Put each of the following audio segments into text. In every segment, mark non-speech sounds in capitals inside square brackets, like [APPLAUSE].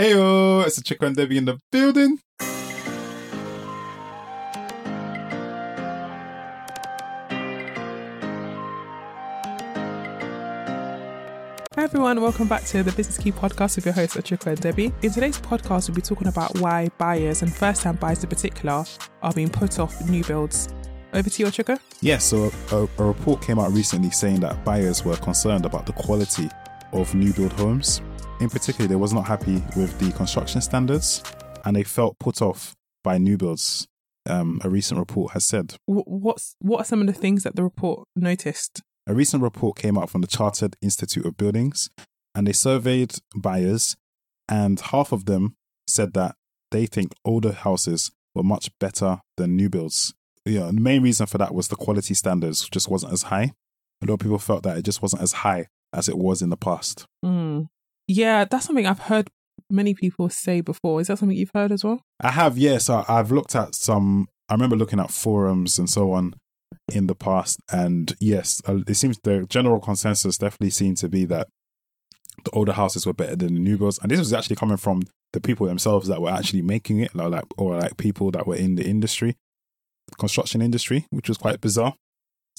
Heyo, it's Achiko and Debbie in the building. Hi everyone, welcome back to the Business Key podcast with your host Achiko and Debbie. In today's podcast, we'll be talking about why buyers and first-time buyers in particular are being put off new builds. Over to you, Achiko. Yes, so a, a report came out recently saying that buyers were concerned about the quality of new build homes. In particular, they was not happy with the construction standards and they felt put off by new builds. Um, a recent report has said. What's what are some of the things that the report noticed? A recent report came out from the Chartered Institute of Buildings and they surveyed buyers, and half of them said that they think older houses were much better than new builds. Yeah, the main reason for that was the quality standards just wasn't as high. A lot of people felt that it just wasn't as high as it was in the past. Mm. Yeah, that's something I've heard many people say before. Is that something you've heard as well? I have, yes. I, I've looked at some. I remember looking at forums and so on in the past, and yes, uh, it seems the general consensus definitely seemed to be that the older houses were better than the new builds, and this was actually coming from the people themselves that were actually making it, like or like people that were in the industry, construction industry, which was quite bizarre.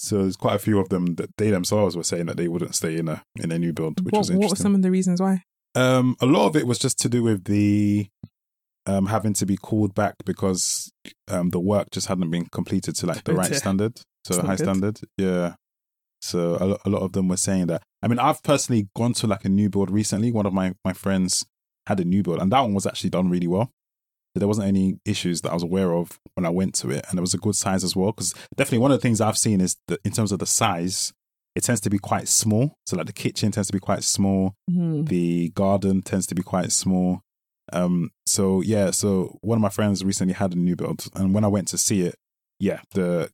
So there's quite a few of them that they themselves were saying that they wouldn't stay in a in a new build, which What, was what were some of the reasons why? Um, a lot of it was just to do with the um having to be called back because um the work just hadn't been completed to like the right [LAUGHS] standard, so high good. standard. Yeah. So a, lo- a lot of them were saying that. I mean, I've personally gone to like a new build recently. One of my my friends had a new build, and that one was actually done really well. There wasn't any issues that I was aware of when I went to it, and it was a good size as well. Because definitely one of the things I've seen is that in terms of the size, it tends to be quite small. So like the kitchen tends to be quite small Hmm. the garden tends to be quite small. Um, so yeah, so one of my friends recently had a new build, and when I went to see it, yeah, the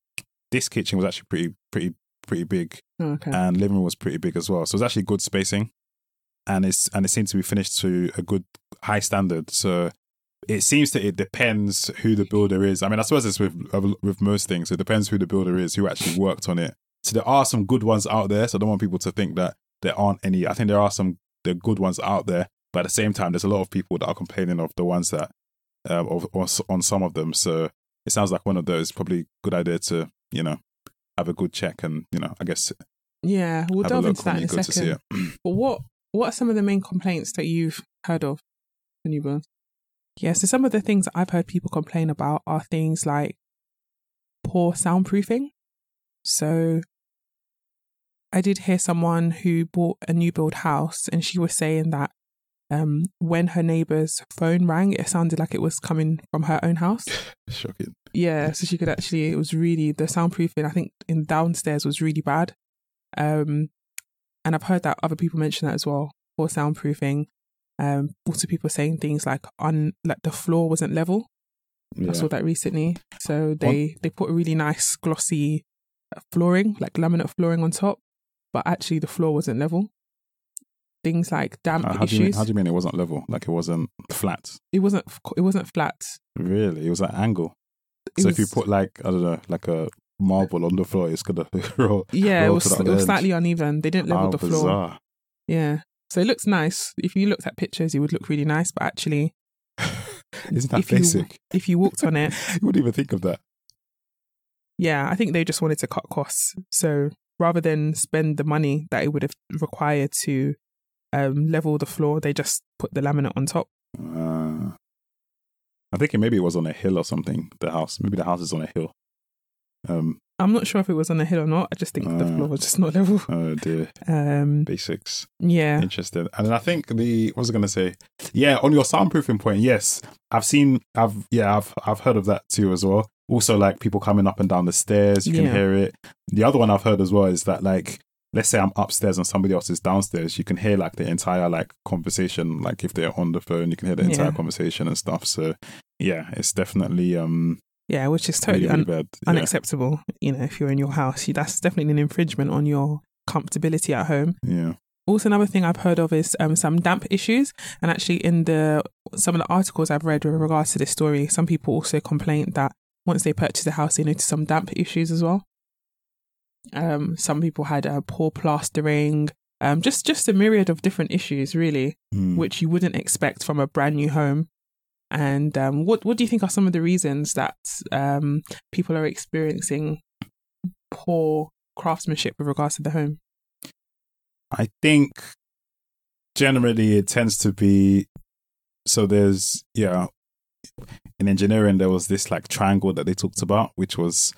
this kitchen was actually pretty, pretty, pretty big, Okay. and living room was pretty big as well. So it was actually good spacing, and it's and it seemed to be finished to a good high standard. So it seems that it depends who the builder is. I mean, I suppose it's with with most things. It depends who the builder is, who actually worked on it. So there are some good ones out there. So I don't want people to think that there aren't any. I think there are some the good ones out there, but at the same time, there's a lot of people that are complaining of the ones that um, of, on some of them. So it sounds like one of those. Probably good idea to you know have a good check and you know I guess yeah, we'll delve into that in a second. [CLEARS THROAT] But what what are some of the main complaints that you've heard of for new builds? Yeah, so some of the things I've heard people complain about are things like poor soundproofing. So I did hear someone who bought a new build house and she was saying that um, when her neighbour's phone rang, it sounded like it was coming from her own house. [LAUGHS] Shocking. Yeah, so she could actually. It was really the soundproofing. I think in downstairs was really bad. Um, and I've heard that other people mention that as well for soundproofing. Um, also people saying things like on like the floor wasn't level. Yeah. I saw that recently. So they they put a really nice glossy uh, flooring, like laminate flooring on top, but actually the floor wasn't level. Things like damp Uh, how, do you mean, issues. how do you mean it wasn't level? Like it wasn't flat? it wasn't it wasn't flat. Really? It was at angle. It so if you put like I don't know, like a marble on the floor, it's gonna [LAUGHS] roll. yeah, it was it was slightly uneven. They didn't level How the floor. bizarre. Yeah. So it looks nice. If you looked at pictures, it would look really nice. But actually, [LAUGHS] Isn't that if you basic? if you walked on it, [LAUGHS] You wouldn't even think of that. yeah, I think they just wanted to cut costs. So rather than spend the money that it would have required to um, level the floor, they just put the laminate on top. Uh, I think it, maybe it was on a hill or something. The house, maybe the house is on a hill. Um. I'm not sure if it was on the hill or not. I just think the Uh. floor was just not level. [LAUGHS] Oh dear. Um, Basics. yeah. Interesting. And I think the what was I gonna say? Yeah, on your soundproofing point, yes. I've seen I've yeah, I've I've heard of that too as well. Also like people coming up and down the stairs, you can Yeah. hear it. The other one I've heard as well is that like let's say I'm upstairs and somebody else is downstairs, you can hear like the entire like conversation, like if they're on the phone, you can hear the entire Yeah. conversation and stuff. So yeah, it's definitely um Yeah, which is totally really un- bad. Yeah. unacceptable. You know, if you're in your house, you- that's definitely an infringement on your comfortability at home. yeah. Also, another thing I've heard of is um, some damp issues, and actually, in the some of the articles I've read with regards to this story, some people also complained that once they purchased a house, they noticed some damp issues as well. Um, some people had uh, poor plastering, Um, just just a myriad of different issues, really, Mm. which you wouldn't expect from a brand new home. And um, what what do you think are some of the reasons that um, people are experiencing poor craftsmanship with regards to the home? I think generally it tends to be so there's yeah in engineering there was this like triangle that they talked about which was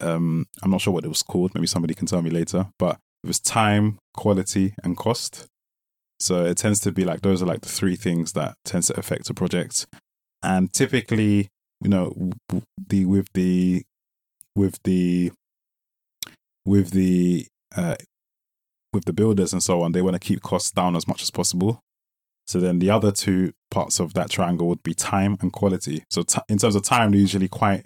um I'm not sure what it was called. Maybe somebody can tell me later. But it was time quality and cost. So it tends to be like those are like the three things that tends to affect a project and typically you know the with the with the with the uh with the builders and so on, they want to keep costs down as much as possible. So then the other two parts of that triangle would be time and quality. So t- in terms of time, they're usually quite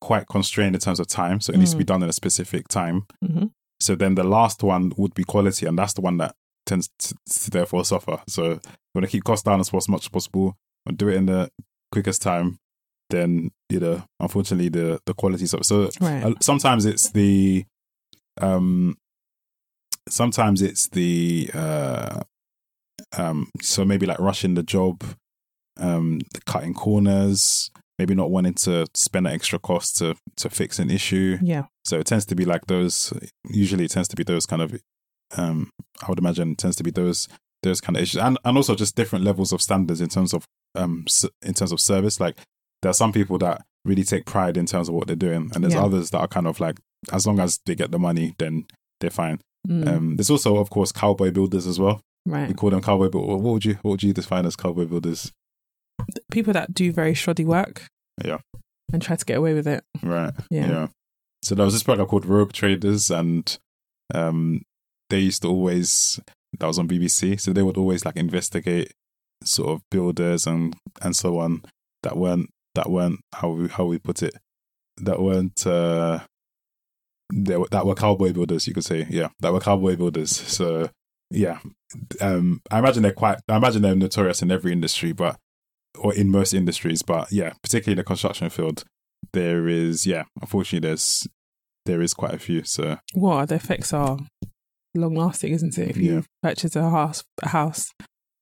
quite constrained in terms of time. So it needs to be done in a specific time. Mhm. So then the last one would be quality, and that's the one that tends to, to therefore suffer. So you want to keep costs down as much as possible and do it in the quickest time. Then you know, unfortunately, the the quality suffers. So Right. uh, sometimes it's the um sometimes it's the uh um so maybe like rushing the job um cutting corners maybe not wanting to spend an extra cost to to fix an issue Yeah. so it tends to be like those usually it tends to be those kind of um i would imagine it tends to be those those kind of issues and and also just different levels of standards in terms of um in terms of service like there are some people that really take pride in terms of what they're doing and there's Yeah. others that are kind of like as long as they get the money then they're fine Mm, um there's also of course cowboy builders as well we right. call them cowboy but what would you what would you define as cowboy builders People that do very shoddy work. Yeah. And try to get away with it. Right. Yeah. So there was this program called Rogue Traders, and um, they used to always that was on BBC. So they would always like investigate sort of builders and and so on that weren't that weren't how we how we put it that weren't uh they that were cowboy builders. You could say, yeah, that were cowboy builders. So yeah, um, I imagine they're quite. I imagine they're notorious in every industry, but or in most industries, but yeah, particularly in the construction field, there is yeah, unfortunately, there's there is quite a few. So Well, the effects are long lasting, isn't it? If you Yeah. purchase a house, a house,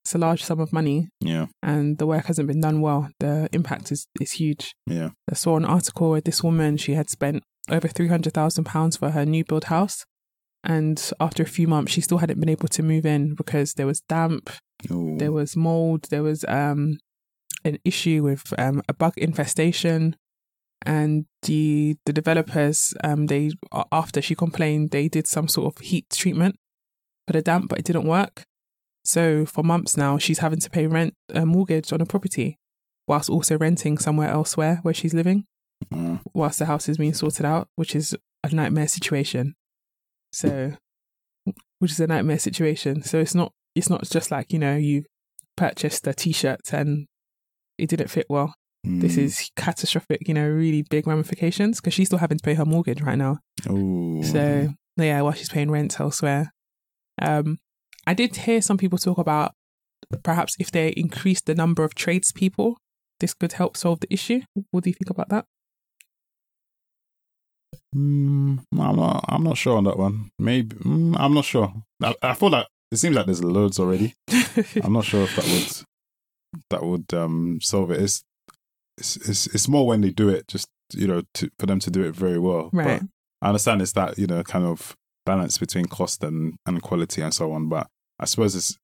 it's a large sum of money, yeah, and the work hasn't been done well. The impact is is huge. yeah, I saw an article where this woman she had spent over three hundred thousand pounds for her new build house, and after a few months, she still hadn't been able to move in because there was damp, Ooh. there was mold, there was um an issue with um a bug infestation, and the the developers um they after she complained they did some sort of heat treatment for the damp, but it didn't work. So for months now, she's having to pay rent, a mortgage on a property, whilst also renting somewhere elsewhere where she's living Uh, whilst the house is being sorted out, which is a nightmare situation. So, which is a nightmare situation. So it's not it's not just like you know you purchased a t-shirt and it didn't fit well. This mm, is catastrophic. You know, really big ramifications because she's still having to pay her mortgage right now. ooh. So yeah, while she's paying rent elsewhere. Um, I did hear some people talk about perhaps if they increase the number of tradespeople, this could help solve the issue. What do you think about that? Mm, I'm not. I'm not sure on that one. Maybe mm, I'm not sure. I, I feel like it seems like there's loads already. [LAUGHS] I'm not sure if that would that would um solve it. It's it's it's, it's more when they do it, just you know, to, for them to do it very well. Right. But I understand it's that you know kind of balance between cost and and quality and so on. But I suppose it's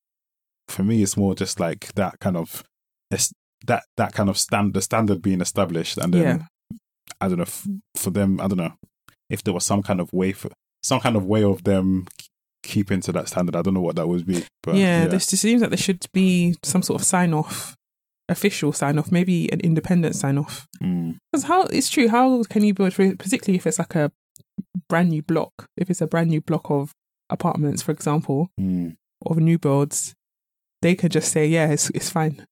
for me, it's more just like that kind of it's that that kind of stand the standard being established, and then Yeah. I don't know f- for them. I don't know if there was some kind of way for some kind of way of them keeping to that standard. I don't know what that would be. But yeah, yeah, this just seems like there should be some sort of sign off, official sign off, maybe an independent sign off. Mm, Because how it's true, how can you build, particularly if it's like a brand new block, if it's a brand new block of apartments, for example, mm, or new builds, they could just say, yeah, it's it's fine.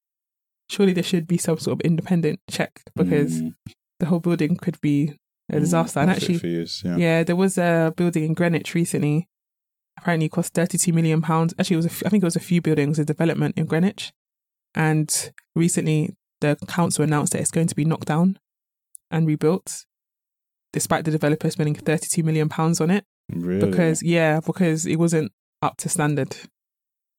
Surely there should be some sort of independent check because mm, the whole building could be a mm, disaster. and actually, use, yeah. yeah, there was a building in Greenwich recently. Apparently, it cost thirty-two million pounds. Actually, it was a f- I think it was a few buildings, a development in Greenwich, and recently the council announced that it's going to be knocked down and rebuilt, despite the developer spending thirty-two million pounds on it. really? Because yeah, because it wasn't up to standard.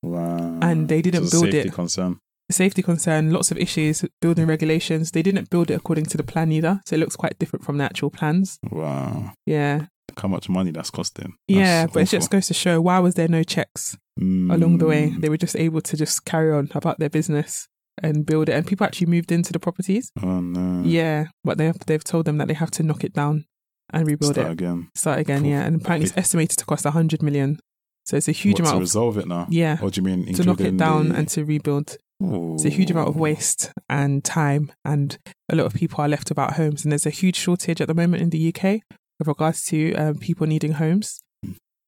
Wow. And they didn't a build safety it. concern. Safety concern, lots of issues, building regulations. They didn't build it according to the plan either, so it looks quite different from the actual plans. Wow. Yeah, Look how much money that's costing. yeah, That's but it just goes to show why was there no checks along the way? Mm. They were just able to just carry on about their business and build it, and people actually moved into the properties. Oh no. Yeah, but they have, they've told them that they have to knock it down and rebuild Start it, again. start again. Cool. Yeah, and apparently it's estimated to cost a hundred million. So it's a huge What, amount to of resolve it now. yeah Or do you mean to knock it down the- and to rebuild. It's a huge amount of waste and time, and a lot of people are left without homes. And there's a huge shortage at the moment in the UK with regards to um, people needing homes.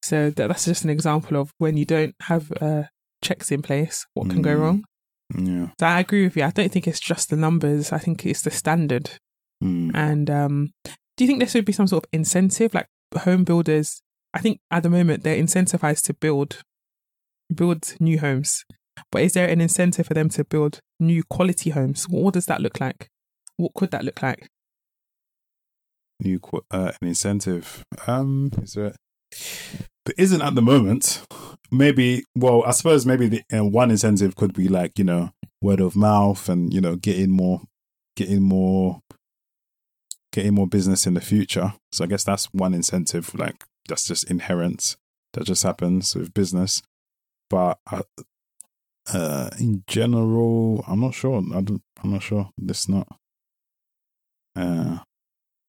So that, that's just an example of when you don't have uh, checks in place, what can go Mm. wrong. Yeah. So I agree with you. I don't think it's just the numbers. I think it's the standard. Mm. And um, do you think there should be some sort of incentive, like home builders? I think at the moment they're incentivized to build, build new homes. But is there an incentive for them to build new quality homes? What does that look like? What could that look like? New uh, an incentive. Um, is there? There isn't at the moment. Maybe. Well, I suppose maybe the uh, one incentive could be like you know word of mouth and you know getting more, getting more, getting more business in the future. So I guess that's one incentive. Like that's just inherent. That just happens with business. But uh, uh, in general, I'm not sure. I don't, I'm not sure. This not. Uh,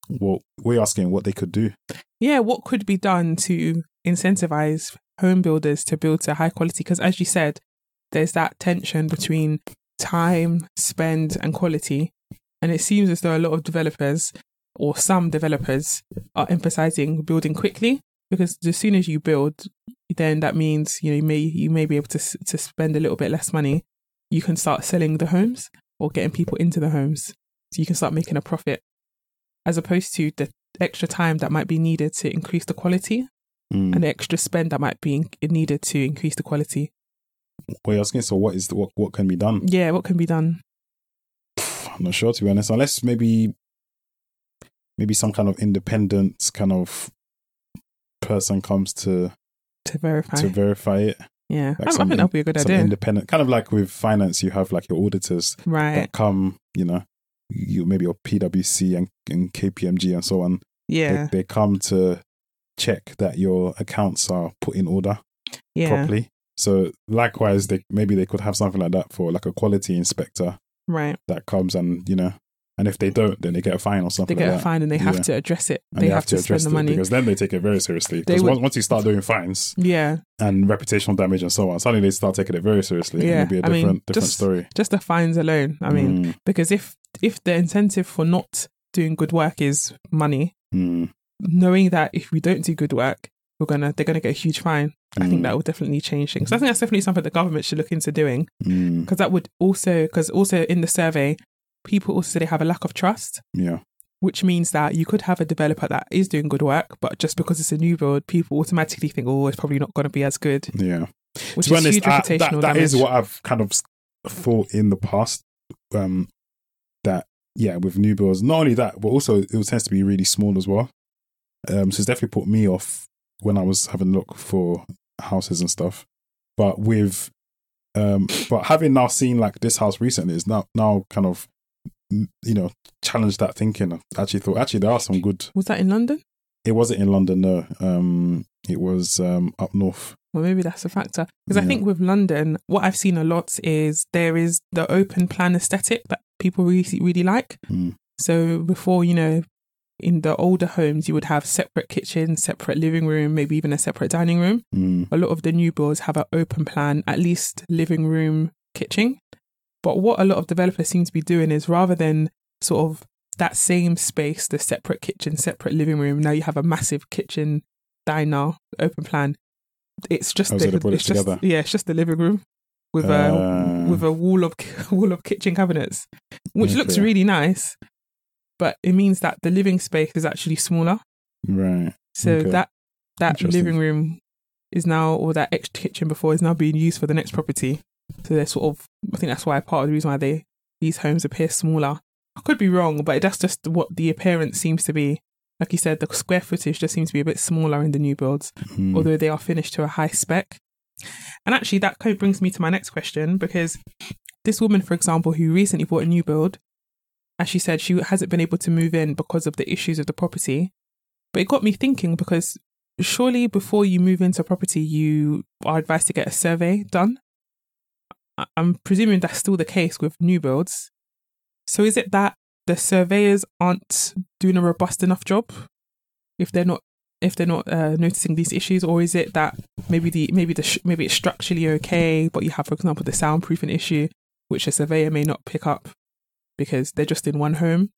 well, we're asking what they could do. Yeah, what could be done to incentivize home builders to build to high quality? Because as you said, there's that tension between time, spend, and quality. And it seems as though a lot of developers or some developers are emphasizing building quickly because as soon as you build, then that means you know you may you may be able to to spend a little bit less money. You can start selling the homes or getting people into the homes, so you can start making a profit, as opposed to the extra time that might be needed to increase the quality Mm. and the extra spend that might be needed to increase the quality. Well, you're asking, so what is the, what what can be done? Yeah, what can be done? I'm not sure to be honest. Unless maybe maybe some kind of independent kind of person comes to To verify. to verify it. yeah, like I, I think that'd be a good idea. independent, kind of like with finance, you have like your auditors right. that come, you know, you maybe your PwC and, and KPMG and so on. Yeah. They, they come to check that your accounts are put in order. yeah. properly. So likewise, they maybe they could have something like that for like a quality inspector Right. that comes and you know, and if they don't, then they get a fine or something. They get like a fine and they have Yeah. to address it. And They, have, to, spend address the money. because then they take it very seriously. Because would- once, you start doing fines yeah. and reputational damage and so on, suddenly they start taking it very seriously. Yeah, it'll be a I mean, different different just- story. Just the fines alone. I mean, Mm, because if if the incentive for not doing good work is money, mm, knowing that if we don't do good work, we're gonna they're gonna get a huge fine. I think mm, that will definitely change things. I think that's definitely something the government should look into doing mm, because that would also because also in the survey, people also say they have a lack of trust. yeah, which means that you could have a developer that is doing good work, but just because it's a new build, people automatically think, oh, it's probably not going to be as good, yeah. which to is honest, huge I- reputational that, that is what I've kind of thought in the past. Um, that yeah, with new builds, not only that, but also it tends to be really small as well. Um, so it's definitely put me off when I was having a look for houses and stuff. But with um, but having now seen like this house recently is now now kind of you know challenged that thinking. I actually thought actually there are some good. Was that in London? It wasn't in London, no. Um, it was um up north. Well, maybe that's a factor. Because I think with London, what I've seen a lot is there is the open plan aesthetic that people really, really like. Mm. So before, you know, in the older homes, you would have separate kitchen, separate living room, maybe even a separate dining room. Mm, a lot of the new builds have an open plan, at least living room, kitchen. But what a lot of developers seem to be doing is rather than sort of that same space, the separate kitchen, separate living room, now you have a massive kitchen, diner, open plan. It's just the, it it's just together? yeah, it's just the living room with Uh. a with a wall of [LAUGHS] wall of kitchen cabinets, which looks Okay. really nice. But it means that the living space is actually smaller. right. So Okay. that that living room is now, or that extra kitchen before is now being used for the next property. So they're sort of, I think that's why part of the reason why they these homes appear smaller. I could be wrong, but that's just what the appearance seems to be. Like you said, the square footage just seems to be a bit smaller in the new builds, Mm. although they are finished to a high spec. And actually, that kind of brings me to my next question because this woman, for example, who recently bought a new build, as she said, she hasn't been able to move in because of the issues of the property. But it got me thinking because surely before you move into a property, you are advised to get a survey done. I'm presuming that's still the case with new builds. So is it that the surveyors aren't doing a robust enough job if they're not if they're not uh, noticing these issues, or is it that maybe the maybe the maybe it's structurally okay, but you have, for example, the soundproofing issue, which a surveyor may not pick up because they're just in one home.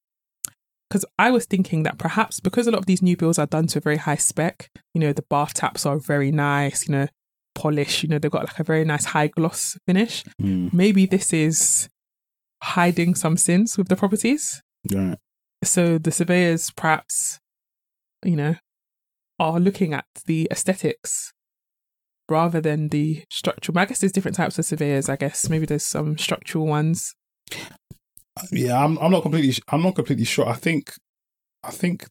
Because I was thinking that perhaps because a lot of these new builds are done to a very high spec, you know, the bath taps are very nice, you know, polish, you know, they've got like a very nice high gloss finish. Mm, Maybe this is hiding some sins with the properties. right. So the surveyors perhaps, you know, are looking at the aesthetics rather than the structural. I guess there's different types of surveyors. I guess maybe there's some structural ones. Yeah, I'm. I'm not completely. I'm not completely sure. I think. I think.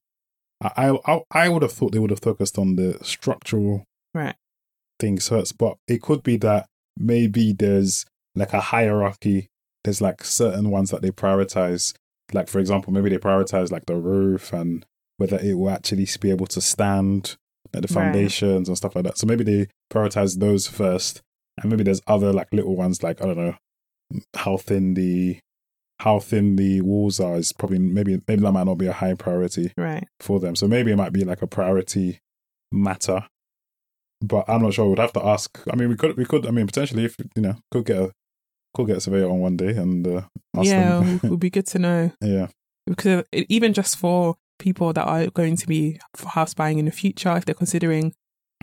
I. I. I would have thought they would have focused on the structural Right. Things first, but it could be that maybe there's like a hierarchy. There's like certain ones that they prioritize. Like for example, maybe they prioritize like the roof and whether it will actually be able to stand, like the Right. foundations and stuff like that. So maybe they prioritize those first, and maybe there's other like little ones like I don't know how thin the how thin the walls are is probably maybe maybe that might not be a high priority Right. for them. So maybe it might be like a priority matter. But I'm not sure. We'd have to ask. I mean, we could, we could. I mean, potentially, if you know, could get a, could get a surveyor on one day and uh, ask yeah, them. it would be good to know [LAUGHS] yeah, because even just for people that are going to be house buying in the future, if they're considering,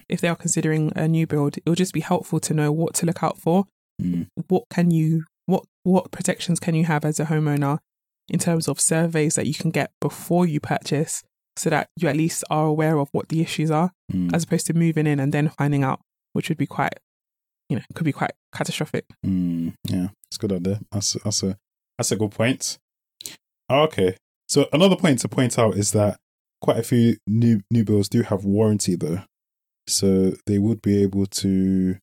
if they are considering a new build, it will just be helpful to know what to look out for. Mm. What can you, what what protections can you have as a homeowner in terms of surveys that you can get before you purchase, so that you at least are aware of what the issues are, Mm. as opposed to moving in and then finding out, which would be quite, you know, could be quite catastrophic. Mm. yeah. It's good idea. That's that's a that's a good point. Oh, okay, so another point to point out is that quite a few new new builds do have warranty though, so they would be able to,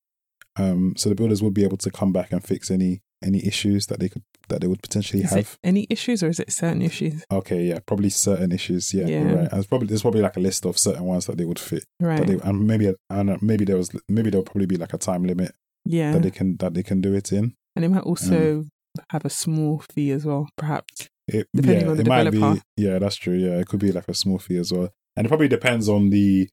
um, so the builders would be able to come back and fix any any issues that they could that they would potentially Is have. any issues or is it certain issues? Okay, yeah, probably certain issues. Yeah, Yeah. right. There's probably there's probably like a list of certain ones that they would fit. Right. They, and maybe and maybe there was maybe there'll probably be like a time limit yeah. that they can that they can do it in. And it might also have a small fee as well, perhaps. It, Depending yeah, on the it might be. developer. Yeah, that's true. Yeah, it could be like a small fee as well, and it probably depends on the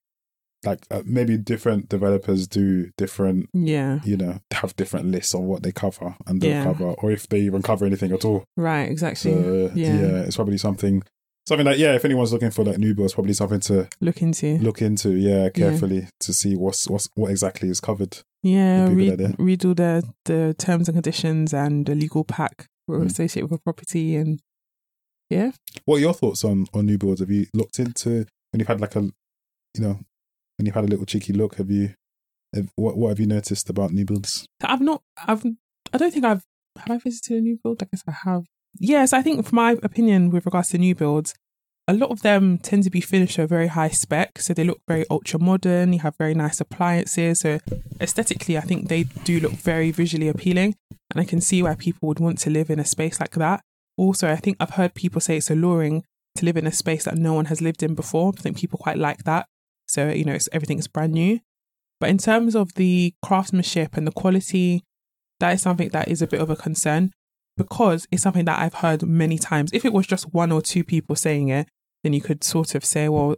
like uh, maybe different developers do different. Yeah. You know, have different lists on what they cover and don't Yeah. cover, or if they even cover anything at all. Right, exactly. So Yeah. yeah, it's probably something something that yeah, if anyone's looking for like new builds, probably something to Look into. look into yeah carefully to see what's what's what exactly is covered. yeah, would be a read, read all the, the terms and conditions and the legal pack Mm. associated with a property and yeah. What are your thoughts on on new builds? Have you looked into when you've had like a you know when you've had a little cheeky look? Have you have, what what have you noticed about new builds? I've not I've I don't think I've have I visited a new build? I guess I have. Yes, I think from my opinion with regards to new builds, a lot of them tend to be finished to a very high spec. So they look very ultra modern, you have very nice appliances. So aesthetically I think they do look very visually appealing. And I can see why people would want to live in a space like that. Also, I think I've heard people say it's alluring to live in a space that no one has lived in before. I think people quite like that. So, you know, it's, everything's brand new. But in terms of the craftsmanship and the quality, that is something that is a bit of a concern because it's something that I've heard many times. If it was just one or two people saying it, then you could sort of say, well,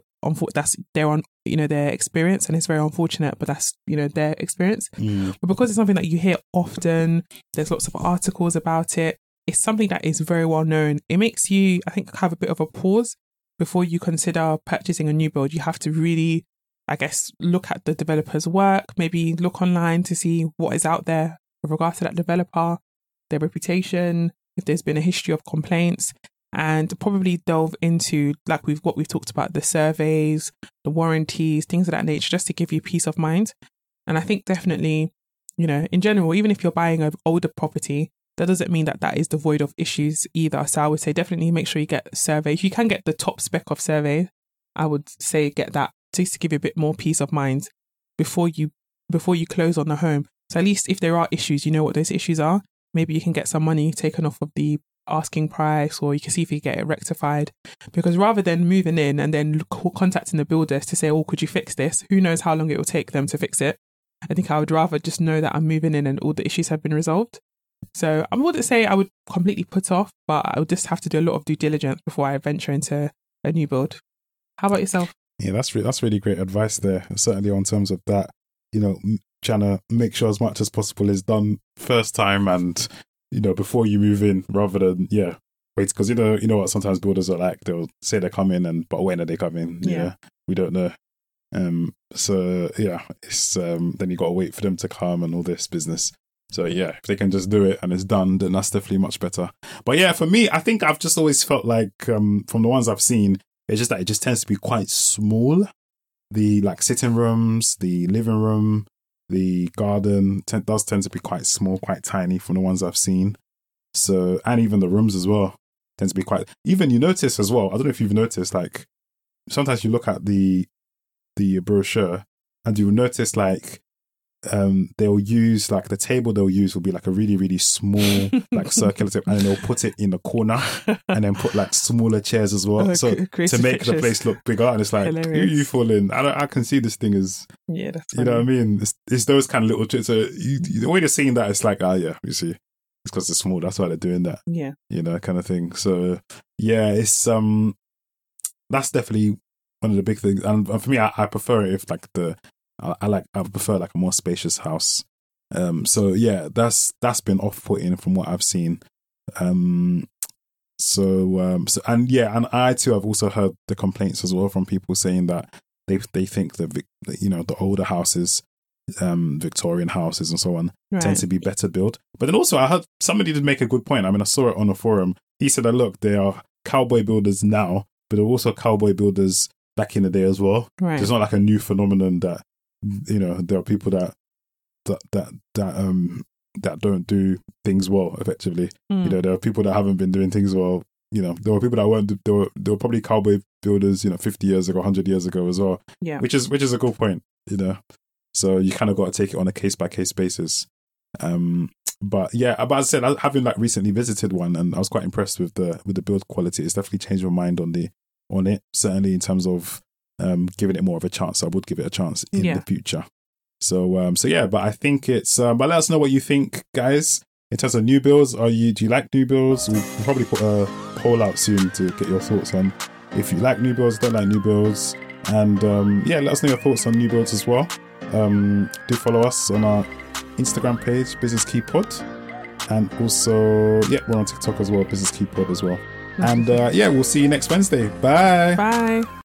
that's their on, you know, their experience, and it's very unfortunate, but that's you know their experience. Mm. But because it's something that you hear often, there's lots of articles about it. It's something that is very well known. It makes you, I think, have a bit of a pause before you consider purchasing a new build. You have to really, I guess, look at the developer's work, maybe look online to see what is out there with regards to that developer, their reputation, if there's been a history of complaints, and probably delve into like we've what we've talked about the surveys, the warranties, things of that nature, just to give you peace of mind. And I think definitely, you know, in general, even if you're buying an older property, that doesn't mean that that is devoid of issues either. So I would say definitely make sure you get survey. If you can get the top spec of survey, I would say get that just to give you a bit more peace of mind before you before you close on the home. So at least if there are issues, you know what those issues are. Maybe you can get some money taken off of the asking price, or you can see if you get it rectified. Because rather than moving in and then contacting the builders to say, "Oh, could you fix this?" Who knows how long it will take them to fix it? I think I would rather just know that I'm moving in and all the issues have been resolved. So I wouldn't say I would completely put off, but I would just have to do a lot of due diligence before I venture into a new build. How about yourself? Yeah, that's re- that's really great advice there. Certainly on terms of that, you know, trying to make sure as much as possible is done first time and you know before you move in, rather than yeah wait because you know you know what sometimes builders are like they'll say they come in and but when are they coming? Yeah. we don't know. Um, so yeah, it's um then you got to wait for them to come and all this business. So yeah, if they can just do it and it's done, then that's definitely much better. But yeah, for me, I think I've just always felt like um from the ones I've seen, it's just that it just tends to be quite small. The like sitting rooms, the living room, the garden ten- does tend to be quite small, quite tiny from the ones I've seen. So and even the rooms as well tend to be quite. Even you notice as well. I don't know if you've noticed, like sometimes you look at the the brochure and you'll notice like um they'll use like the table they'll use will be like a really really small [LAUGHS] like circular table and they'll put it in the corner and then put like smaller chairs as well. Oh, so to make the place look bigger and it's like who Hilarious. you fall in. I, don't, I can see this thing as Yeah, that's you know what I mean? It's, it's those kind of little tricks. So you, you- the way they're seeing that it's like ah yeah you see it's because it's small that's why they're doing that Yeah, you know, kind of thing. So yeah, it's um that's definitely one of the big things. And, and for me, I, I prefer it if like the I, I like I prefer like a more spacious house. Um, so yeah, that's that's been off putting from what I've seen. Um, so um, so and yeah, and I too have also heard the complaints as well from people saying that they they think that you know the older houses, um, Victorian houses and so on right. tend to be better built. But then also, I heard somebody did make a good point. I mean, I saw it on a forum. He said that look, they are cowboy builders now, but they're also cowboy builders back in the day as well. right. It's not like a new phenomenon that you know there are people that that that that um that don't do things well effectively. Mm. You know, there are people that haven't been doing things well. You know, there were people that weren't. There were there were probably cowboy builders. You know, fifty years ago, hundred years ago as well yeah, which is which is a good point you know so you kind of got to take it on a case by case basis um but yeah but as i said having like recently visited one and i was quite impressed with the with the build quality it's definitely changed my mind on the on it certainly in terms of um giving it more of a chance i would give it a chance in Yeah. the future so um so yeah but i think it's um but let us know what you think guys in terms of new builds are you do you like new builds we'll probably put a poll out soon to get your thoughts on if you like new builds don't like new builds and um, yeah, let us know your thoughts on new builds as well. Um, do follow us on our Instagram page, Business Key Pod, and also yeah, we're on TikTok as well, Business Key Pod as well. And uh, yeah, we'll see you next Wednesday. Bye. Bye.